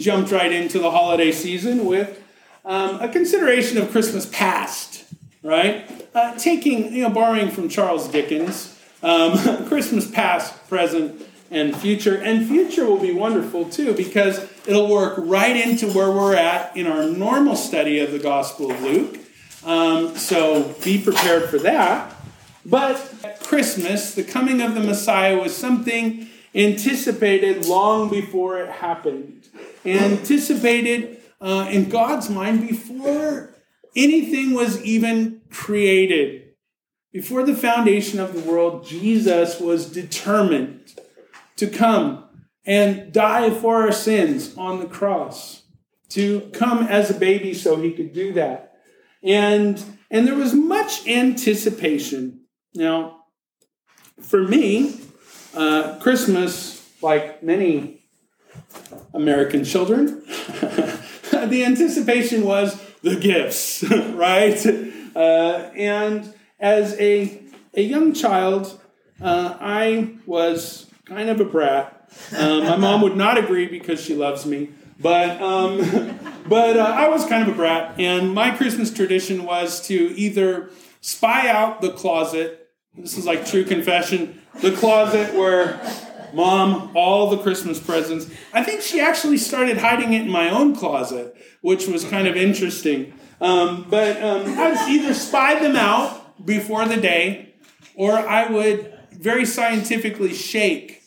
jumped right into the holiday season with um, a consideration of Christmas past, right? Uh, taking, you know, borrowing from Charles Dickens, um, Christmas past, present, and future. And future will be wonderful too because it'll work right into where we're at in our normal study of the Gospel of Luke. Um, so be prepared for that. But Christmas, the coming of the Messiah was something anticipated long before it happened, anticipated uh, in God's mind before anything was even created. Before the foundation of the world, Jesus was determined to come and die for our sins on the cross, to come as a baby so he could do that. And, and there was much anticipation. Now, for me, uh, Christmas, like many American children, the anticipation was the gifts, right? Uh, and as a, a young child, uh, I was kind of a brat. Um, my mom would not agree because she loves me, but um, but uh, I was kind of a brat, and my Christmas tradition was to either spy out the closet. This is like true confession. The closet where mom all the Christmas presents. I think she actually started hiding it in my own closet, which was kind of interesting. Um, but um, I would either spy them out before the day, or I would very scientifically shake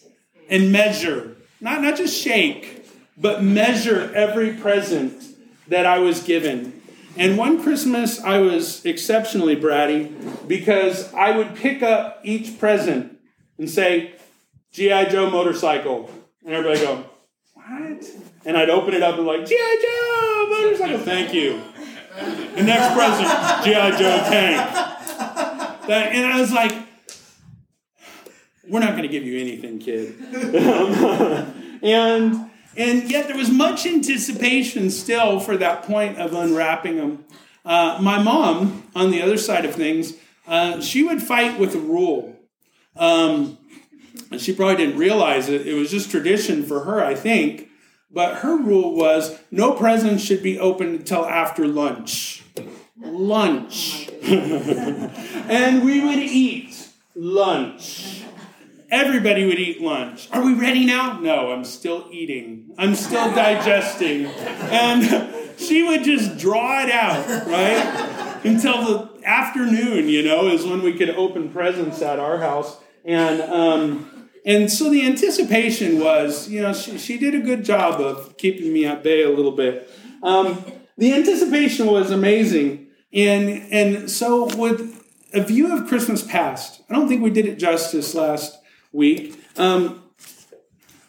and measure, not, not just shake, but measure every present that I was given. And one Christmas, I was exceptionally bratty because I would pick up each present and say, G.I. Joe motorcycle. And everybody go, what? And I'd open it up and like, G.I. Joe motorcycle, thank you. The next present, G.I. Joe tank. That, and I was like, we're not going to give you anything, kid. and and yet there was much anticipation still for that point of unwrapping them. Uh, my mom, on the other side of things, uh, she would fight with a rule. Um, she probably didn't realize it. It was just tradition for her, I think. But her rule was no presents should be opened until after lunch. Lunch. and we would eat lunch. Everybody would eat lunch. Are we ready now? No, I'm still eating. I'm still digesting. And she would just draw it out, right? Until the afternoon, you know, is when we could open presents at our house. And, um, and so the anticipation was, you know, she, she did a good job of keeping me at bay a little bit. Um, the anticipation was amazing. And, and so, with a view of Christmas past, I don't think we did it justice last week. Um,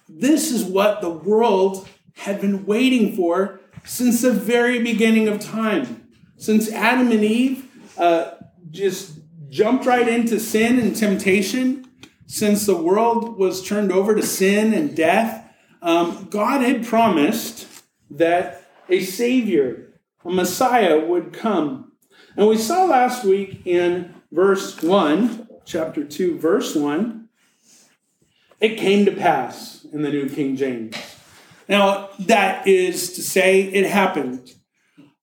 this is what the world had been waiting for since the very beginning of time. Since Adam and Eve uh, just jumped right into sin and temptation, since the world was turned over to sin and death, um, God had promised that a Savior, a Messiah, would come. And we saw last week in verse 1, chapter 2, verse 1, it came to pass in the New King James. Now, that is to say, it happened.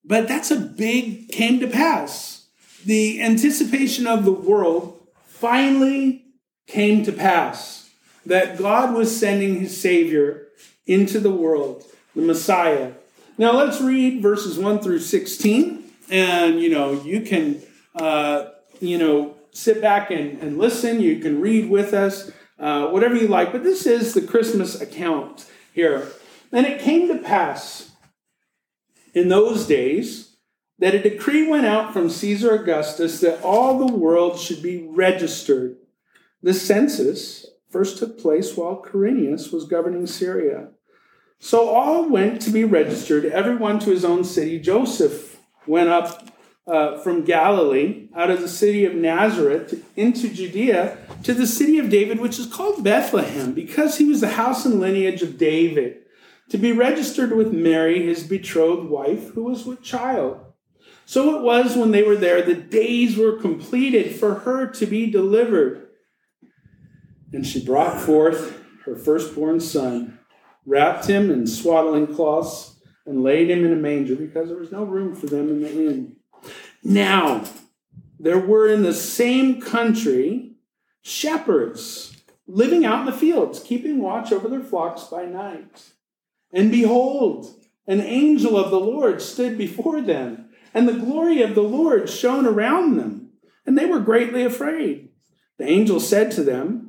But that's a big came to pass. The anticipation of the world finally came to pass that God was sending his Savior into the world, the Messiah. Now, let's read verses 1 through 16. And, you know, you can, uh, you know, sit back and, and listen. You can read with us. Uh, whatever you like. But this is the Christmas account here. And it came to pass in those days that a decree went out from Caesar Augustus that all the world should be registered. The census first took place while Quirinius was governing Syria. So all went to be registered, everyone to his own city. Joseph went up uh, from Galilee, out of the city of Nazareth, into Judea, to the city of David, which is called Bethlehem, because he was the house and lineage of David, to be registered with Mary, his betrothed wife, who was with child. So it was when they were there, the days were completed for her to be delivered. And she brought forth her firstborn son wrapped him in swaddling cloths, and laid him in a manger because there was no room for them in the inn. Now, there were in the same country shepherds living out in the fields, keeping watch over their flocks by night. And behold, an angel of the Lord stood before them, and the glory of the Lord shone around them, and they were greatly afraid. The angel said to them,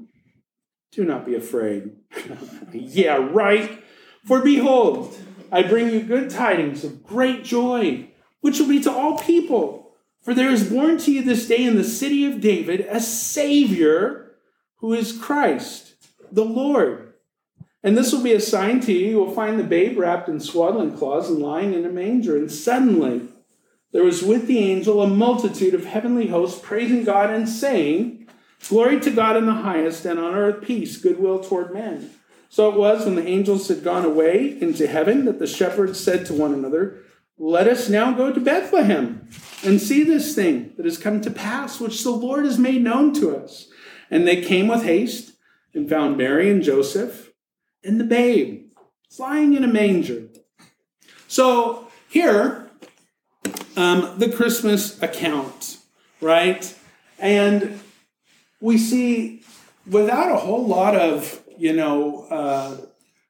Do not be afraid. yeah, right. For behold, I bring you good tidings of great joy, which will be to all people. For there is born to you this day in the city of David a Savior who is Christ, the Lord. And this will be a sign to you. You will find the babe wrapped in swaddling cloths and lying in a manger. And suddenly there was with the angel a multitude of heavenly hosts praising God and saying, Glory to God in the highest, and on earth peace, goodwill toward men. So it was when the angels had gone away into heaven that the shepherds said to one another, Let us now go to Bethlehem and see this thing that has come to pass, which the Lord has made known to us. And they came with haste and found Mary and Joseph and the babe lying in a manger. So here, um, the Christmas account, right? And we see without a whole lot of, you know, uh,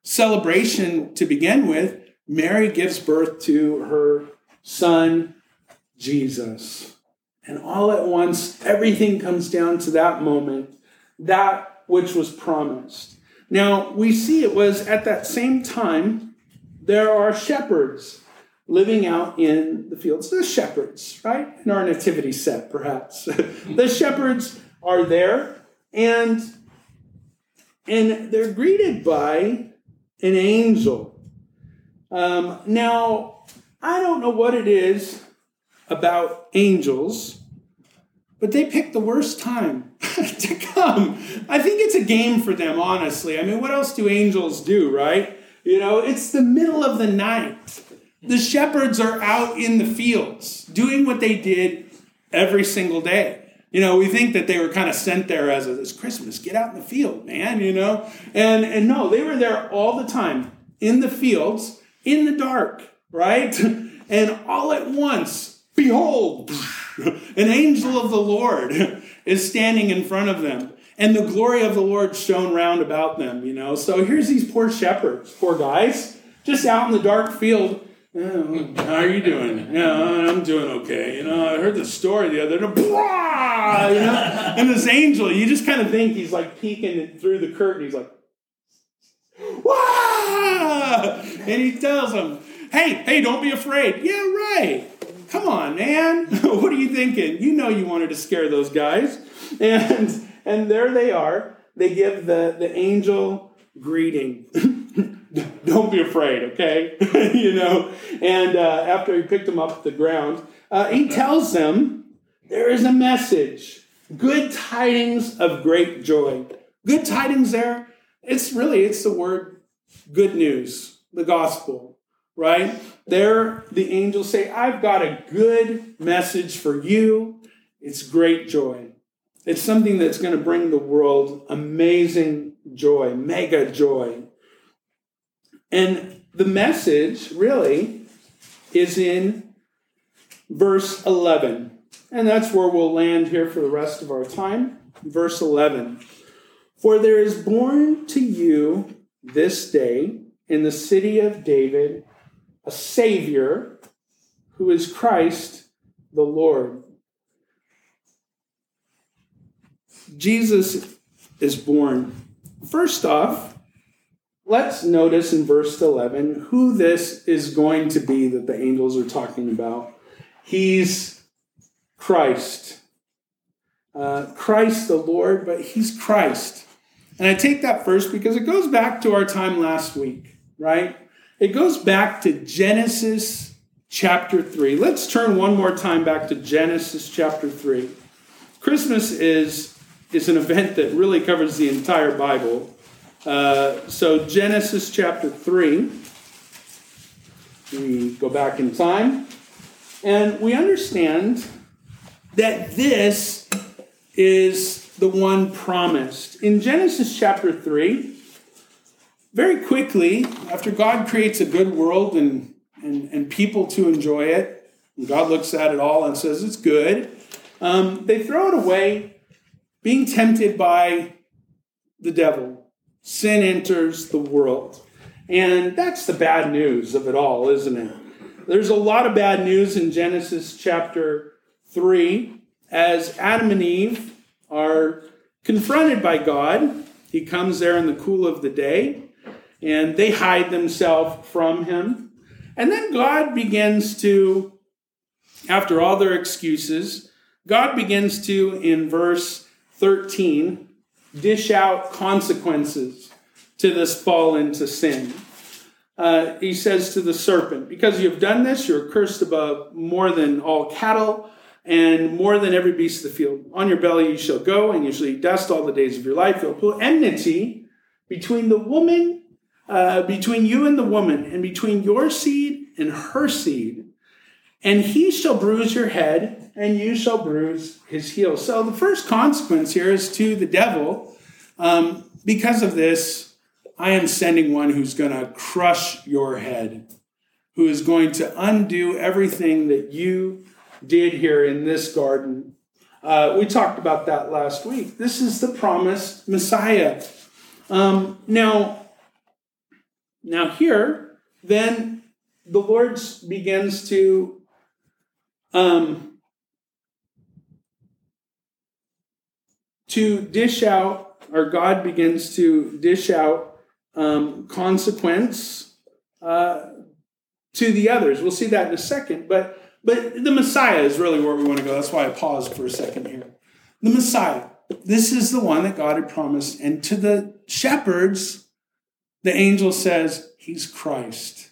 celebration to begin with, Mary gives birth to her son, Jesus. And all at once, everything comes down to that moment, that which was promised. Now, we see it was at that same time, there are shepherds living out in the fields. The shepherds, right? In our nativity set, perhaps. the shepherds are there and and they're greeted by an angel. Um, now, I don't know what it is about angels, but they pick the worst time to come. I think it's a game for them, honestly. I mean, what else do angels do, right? You know, it's the middle of the night. The shepherds are out in the fields doing what they did every single day. You know, we think that they were kind of sent there as this Christmas, get out in the field, man, you know? And, and no, they were there all the time in the fields, in the dark, right? And all at once, behold, an angel of the Lord is standing in front of them. And the glory of the Lord shone round about them, you know? So here's these poor shepherds, poor guys, just out in the dark field how are you doing? Yeah, I'm doing okay. You know, I heard the story the other day. Blah, you know, and this angel, you just kind of think he's like peeking through the curtain. He's like, Wah! and he tells them, "Hey, hey, don't be afraid." Yeah, right. Come on, man. what are you thinking? You know you wanted to scare those guys, and and there they are. They give the the angel greeting. don't be afraid, okay? you know, and uh, after he picked them up the ground, uh, he tells them there is a message, good tidings of great joy. Good tidings there. It's really it's the word good news, the gospel, right? There, the angels say, "I've got a good message for you. It's great joy." It's something that's going to bring the world amazing joy, mega joy. And the message really is in verse 11. And that's where we'll land here for the rest of our time. Verse 11. For there is born to you this day in the city of David a Savior who is Christ the Lord. Jesus is born. First off, let's notice in verse 11 who this is going to be that the angels are talking about. He's Christ. Uh, Christ the Lord, but he's Christ. And I take that first because it goes back to our time last week, right? It goes back to Genesis chapter 3. Let's turn one more time back to Genesis chapter 3. Christmas is, is an event that really covers the entire Bible. Uh, so, Genesis chapter 3, we go back in time, and we understand that this is the one promised. In Genesis chapter 3, very quickly, after God creates a good world and, and, and people to enjoy it, and God looks at it all and says it's good, um, they throw it away, being tempted by the devil. Sin enters the world. And that's the bad news of it all, isn't it? There's a lot of bad news in Genesis chapter 3 as Adam and Eve are confronted by God. He comes there in the cool of the day and they hide themselves from him. And then God begins to, after all their excuses, God begins to, in verse 13, dish out consequences to this fall into sin. Uh, he says to the serpent, Because you have done this, you're cursed above more than all cattle and more than every beast of the field. On your belly you shall go, and you shall eat dust all the days of your life. You'll put enmity between the woman, uh, between you and the woman, and between your seed and her seed. And he shall bruise your head, and you shall bruise his heel. So the first consequence here is to the devil. Um, because of this, I am sending one who's going to crush your head, who is going to undo everything that you did here in this garden. Uh, we talked about that last week. This is the promised Messiah. Um, now, now here, then the Lord begins to um, to dish out, or God begins to dish out um, consequence uh, to the others. We'll see that in a second, but but the Messiah is really where we want to go. That's why I paused for a second here. The Messiah. This is the one that God had promised. And to the shepherds, the angel says, He's Christ.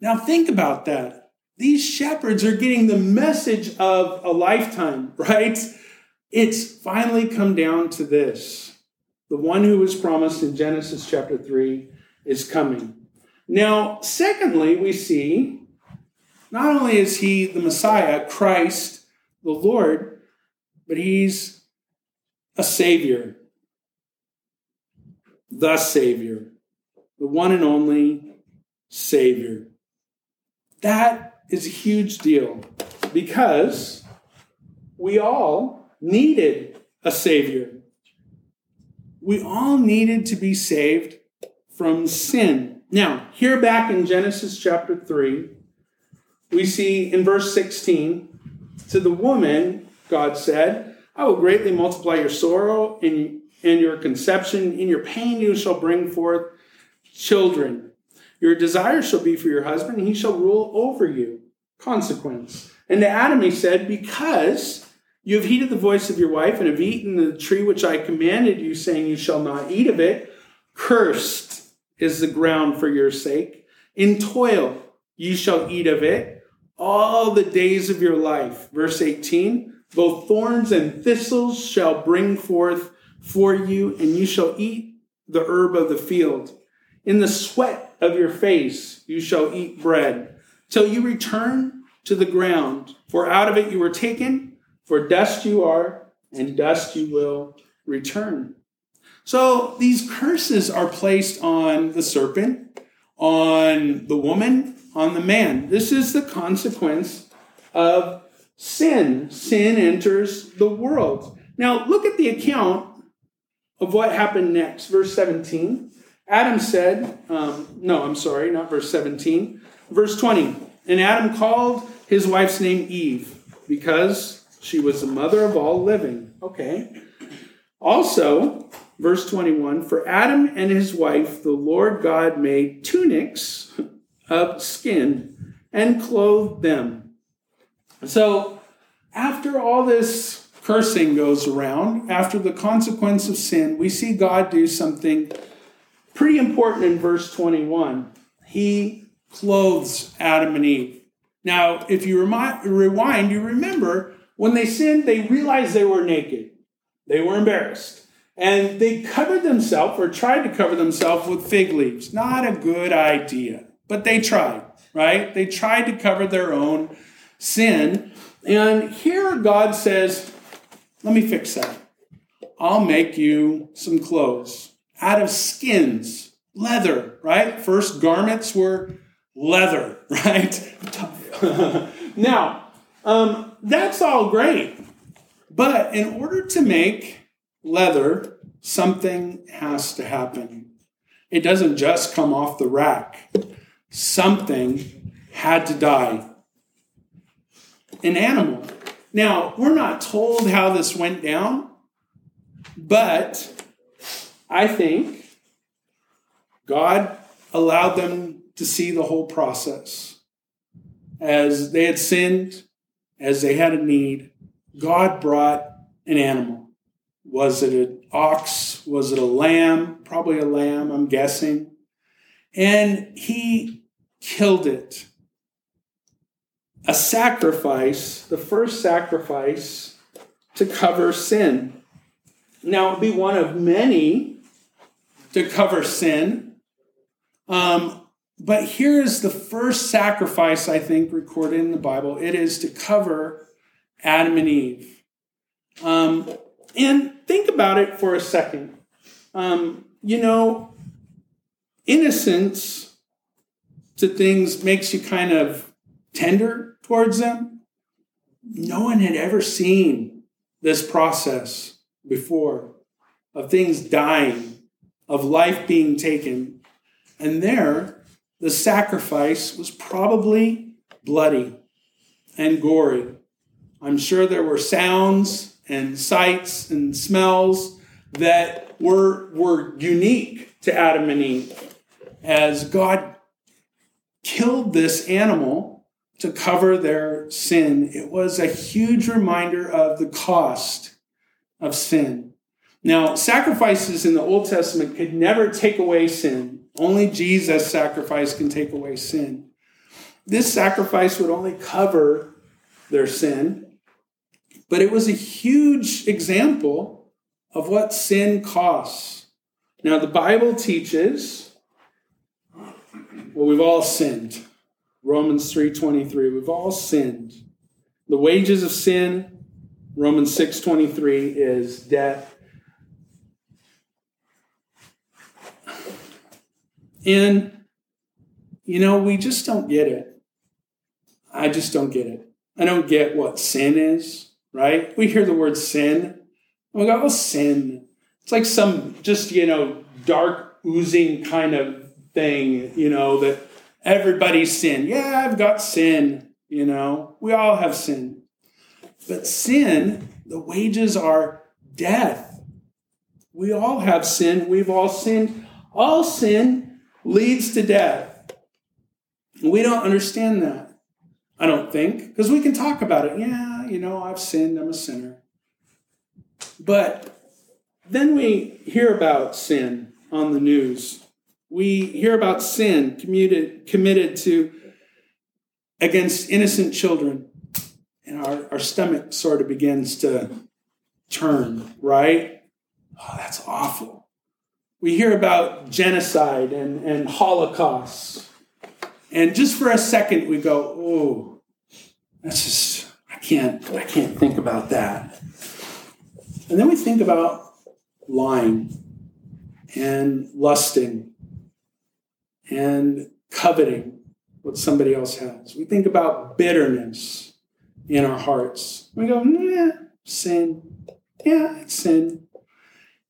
Now think about that. These shepherds are getting the message of a lifetime, right? It's finally come down to this. The one who was promised in Genesis chapter 3 is coming. Now, secondly, we see not only is he the Messiah, Christ, the Lord, but he's a Savior. The Savior. The one and only Savior. That is a huge deal because we all needed a Savior. We all needed to be saved from sin. Now, here back in Genesis chapter 3, we see in verse 16 to the woman, God said, I will greatly multiply your sorrow and, and your conception. In your pain, you shall bring forth children. Your desire shall be for your husband, and he shall rule over you. Consequence. And to Adam he said, Because you have heeded the voice of your wife and have eaten the tree which I commanded you, saying, You shall not eat of it, cursed is the ground for your sake. In toil you shall eat of it all the days of your life. Verse 18 both thorns and thistles shall bring forth for you, and you shall eat the herb of the field. In the sweat of your face you shall eat bread, till you return to the ground. For out of it you were taken, for dust you are, and dust you will return. So these curses are placed on the serpent, on the woman, on the man. This is the consequence of sin. Sin enters the world. Now, look at the account of what happened next. Verse 17. Adam said, um, no, I'm sorry, not verse 17. Verse 20. And Adam called his wife's name Eve because she was the mother of all living. Okay. Also, verse 21 For Adam and his wife, the Lord God made tunics of skin and clothed them. So, after all this cursing goes around, after the consequence of sin, we see God do something pretty important in verse 21. He clothes Adam and Eve. Now, if you rewind, you remember when they sinned, they realized they were naked. They were embarrassed. And they covered themselves or tried to cover themselves with fig leaves. Not a good idea. But they tried, right? They tried to cover their own sin. And here God says, let me fix that. I'll make you some clothes out of skins. leather, right? First garments were leather, right? now, um, that's all great. But in order to make leather, something has to happen. It doesn't just come off the rack. Something had to die. An animal. Now, we're not told how this went down, but I think God allowed them to see the whole process. As they had sinned, as they had a need, God brought an animal. Was it an ox? Was it a lamb? Probably a lamb, I'm guessing. And he killed it. A sacrifice, the first sacrifice to cover sin. Now, it would be one of many to cover sin. Um, but here is the first sacrifice, I think, recorded in the Bible. It is to cover Adam and Eve. Um, and think about it for a second. Um, you know, innocence to things makes you kind of tender towards them. No one had ever seen this process before of things dying, of life being taken. And there, the sacrifice was probably bloody and gory. I'm sure there were sounds and sights and smells that were, were unique to Adam and Eve as God killed this animal to cover their sin. It was a huge reminder of the cost of sin. Now, sacrifices in the Old Testament could never take away sin. Only Jesus' sacrifice can take away sin. This sacrifice would only cover their sin, but it was a huge example of what sin costs. Now, the Bible teaches, well, we've all sinned. Romans 3:23, we've all sinned. The wages of sin, Romans 6:23 is death. And you know, we just don't get it. I just don't get it. I don't get what sin is right? We hear the word sin. And we go, oh, sin. It's like some just, you know, dark oozing kind of thing, you know, that everybody's sin. Yeah, I've got sin, you know. We all have sin. But sin, the wages are death. We all have sin. We've all sinned. All sin leads to death. We don't understand that. I don't think, because we can talk about it. Yeah, you know, I've sinned, I'm a sinner. But then we hear about sin on the news. We hear about sin committed, committed to against innocent children, and our, our stomach sort of begins to turn, right? Oh, that's awful. We hear about genocide and, and Holocaust and just for a second, we go, oh, that's just, I can't, I can't think about that. And then we think about lying and lusting and coveting what somebody else has. We think about bitterness in our hearts. We go, yeah, sin. Yeah, it's sin.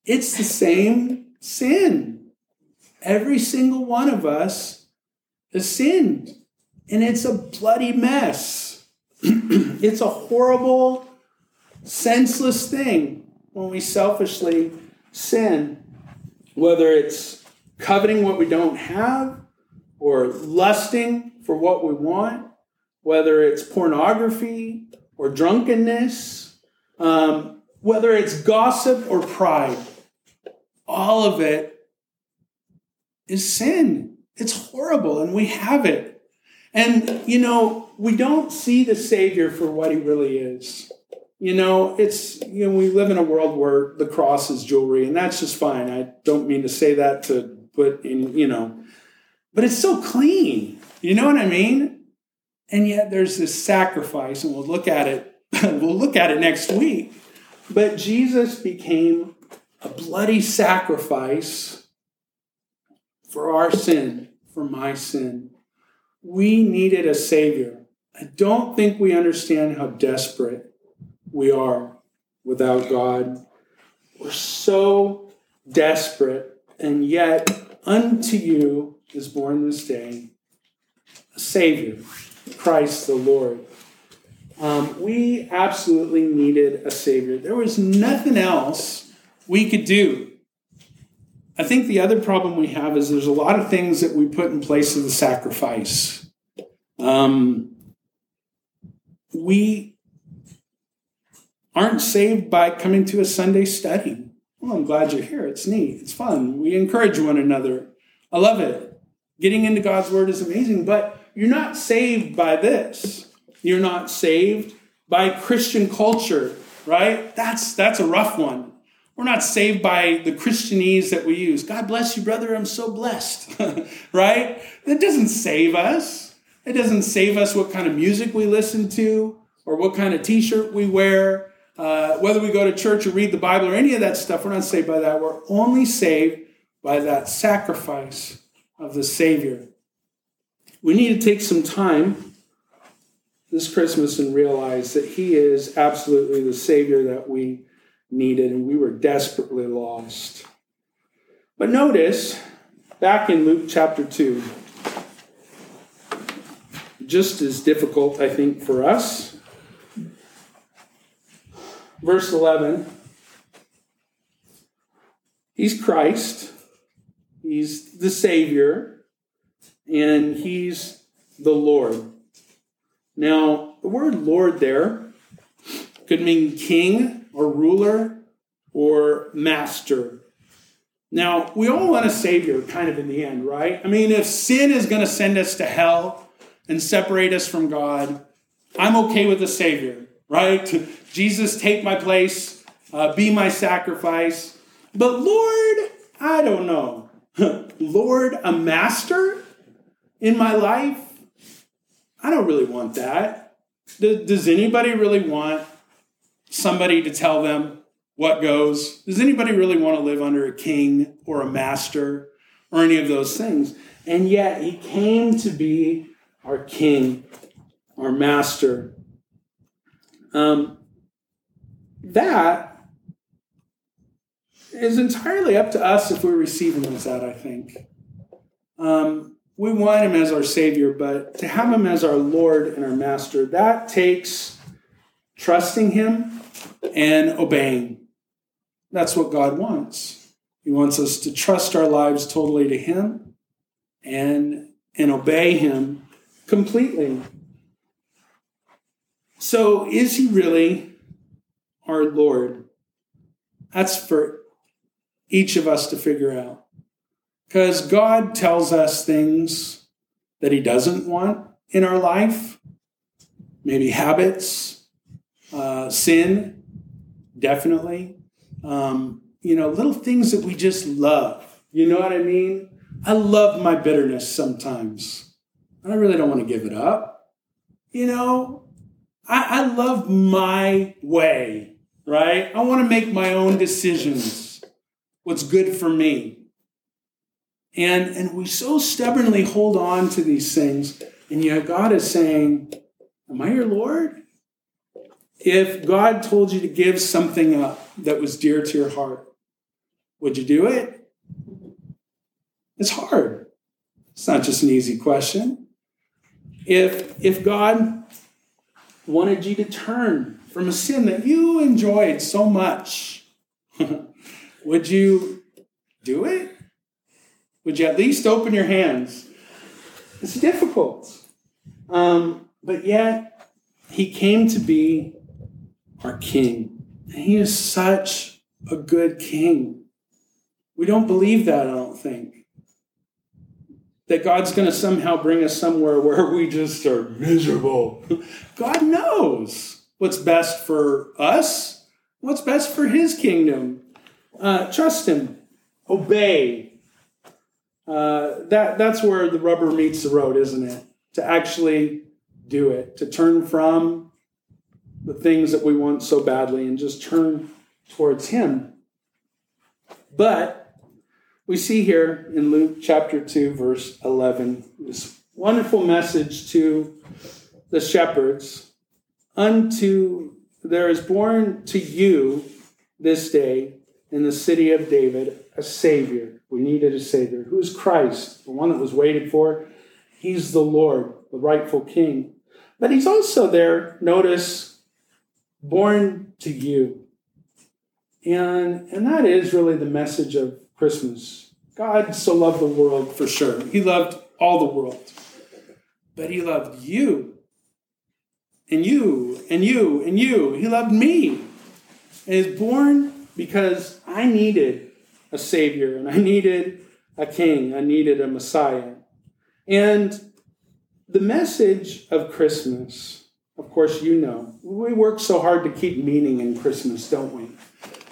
It's the same sin. Every single one of us has sinned. And it's a bloody mess. it's a horrible, senseless thing when we selfishly sin, whether it's coveting what we don't have or lusting for what we want, whether it's pornography or drunkenness, um, whether it's gossip or pride. All of it is sin. It's horrible, and we have it. And, you know, we don't see the Savior for what he really is. You know, it's, you know, we live in a world where the cross is jewelry, and that's just fine. I don't mean to say that to put in, you know, but it's so clean. You know what I mean? And yet there's this sacrifice, and we'll look at it. we'll look at it next week. But Jesus became a bloody sacrifice for our sin, for my sin. We needed a Savior. I don't think we understand how desperate we are without God. We're so desperate, and yet unto you is born this day a Savior, Christ the Lord. Um, we absolutely needed a Savior. There was nothing else we could do. I think the other problem we have is there's a lot of things that we put in place of the sacrifice. Um, we aren't saved by coming to a Sunday study. Well, I'm glad you're here. It's neat. It's fun. We encourage one another. I love it. Getting into God's Word is amazing, but you're not saved by this. You're not saved by Christian culture, right? That's that's a rough one. We're not saved by the Christianese that we use. God bless you, brother. I'm so blessed, right? That doesn't save us. It doesn't save us what kind of music we listen to or what kind of t shirt we wear, uh, whether we go to church or read the Bible or any of that stuff. We're not saved by that. We're only saved by that sacrifice of the Savior. We need to take some time this Christmas and realize that He is absolutely the Savior that we needed, and we were desperately lost. But notice, back in Luke chapter 2, just as difficult, I think, for us. Verse 11 He's Christ, He's the Savior, and He's the Lord. Now, the word Lord there could mean king or ruler or master. Now, we all want a savior kind of in the end, right? I mean, if sin is going to send us to hell, and separate us from God, I'm okay with a Savior, right? Jesus, take my place, uh, be my sacrifice. But Lord, I don't know. Lord, a master in my life? I don't really want that. Does anybody really want somebody to tell them what goes? Does anybody really want to live under a king or a master or any of those things? And yet, he came to be our King, our Master. Um, that is entirely up to us if we receive Him as that, I think. Um, we want Him as our Savior, but to have Him as our Lord and our Master, that takes trusting Him and obeying. That's what God wants. He wants us to trust our lives totally to Him and, and obey Him completely. So, is he really our Lord? That's for each of us to figure out. Because God tells us things that he doesn't want in our life, maybe habits, uh, sin, definitely. Um, you know, little things that we just love. You know what I mean? I love my bitterness sometimes. I really don't want to give it up. You know, I, I love my way, right? I want to make my own decisions, what's good for me. And, and we so stubbornly hold on to these things, and yet God is saying, Am I your Lord? If God told you to give something up that was dear to your heart, would you do it? It's hard. It's not just an easy question. If, if God wanted you to turn from a sin that you enjoyed so much, would you do it? Would you at least open your hands? It's difficult. Um, but yet, he came to be our king. And he is such a good king. We don't believe that, I don't think that God's going to somehow bring us somewhere where we just are miserable. God knows what's best for us, what's best for His kingdom. Uh, trust Him, obey. Uh, that, that's where the rubber meets the road, isn't it? To actually do it, to turn from the things that we want so badly and just turn towards Him. But we see here in Luke chapter 2, verse 11, this wonderful message to the shepherds Unto there is born to you this day in the city of David a Savior. We needed a Savior. Who is Christ, the one that was waited for? He's the Lord, the rightful King. But he's also there, notice, born to you. And, and that is really the message of Christmas. God so loved the world for sure. He loved all the world. But he loved you. And you, and you, and you. He loved me. And is born because I needed a Savior and I needed a King. I needed a Messiah. And the message of Christmas, of course, you know, we work so hard to keep meaning in Christmas, don't we?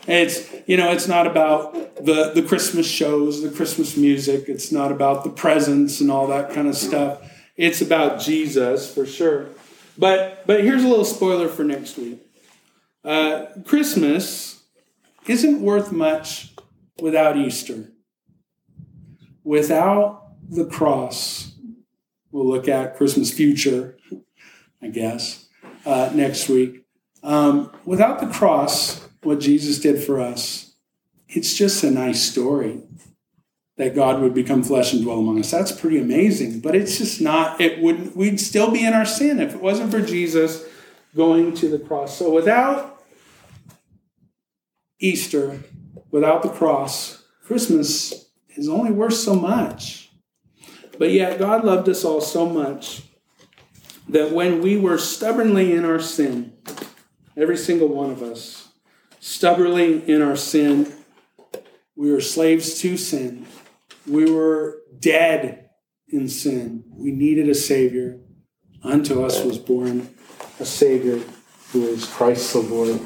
it's you know it's not about the the Christmas shows, the Christmas music. It's not about the presents and all that kind of stuff. It's about Jesus for sure. But but here's a little spoiler for next week. Uh, Christmas isn't worth much without Easter. Without the cross, we'll look at Christmas future, I guess, uh, next week. Um, without the cross, what Jesus did for us, it's just a nice story that God would become flesh and dwell among us. That's pretty amazing, but it's just not, it wouldn't, we'd still be in our sin if it wasn't for Jesus going to the cross. So without Easter, without the cross, Christmas is only worth so much. But yet God loved us all so much that when we were stubbornly in our sin, every single one of us, stubbornly in our sin. We were slaves to sin. We were dead in sin. We needed a Savior. Unto us was born a Savior who is Christ the Lord.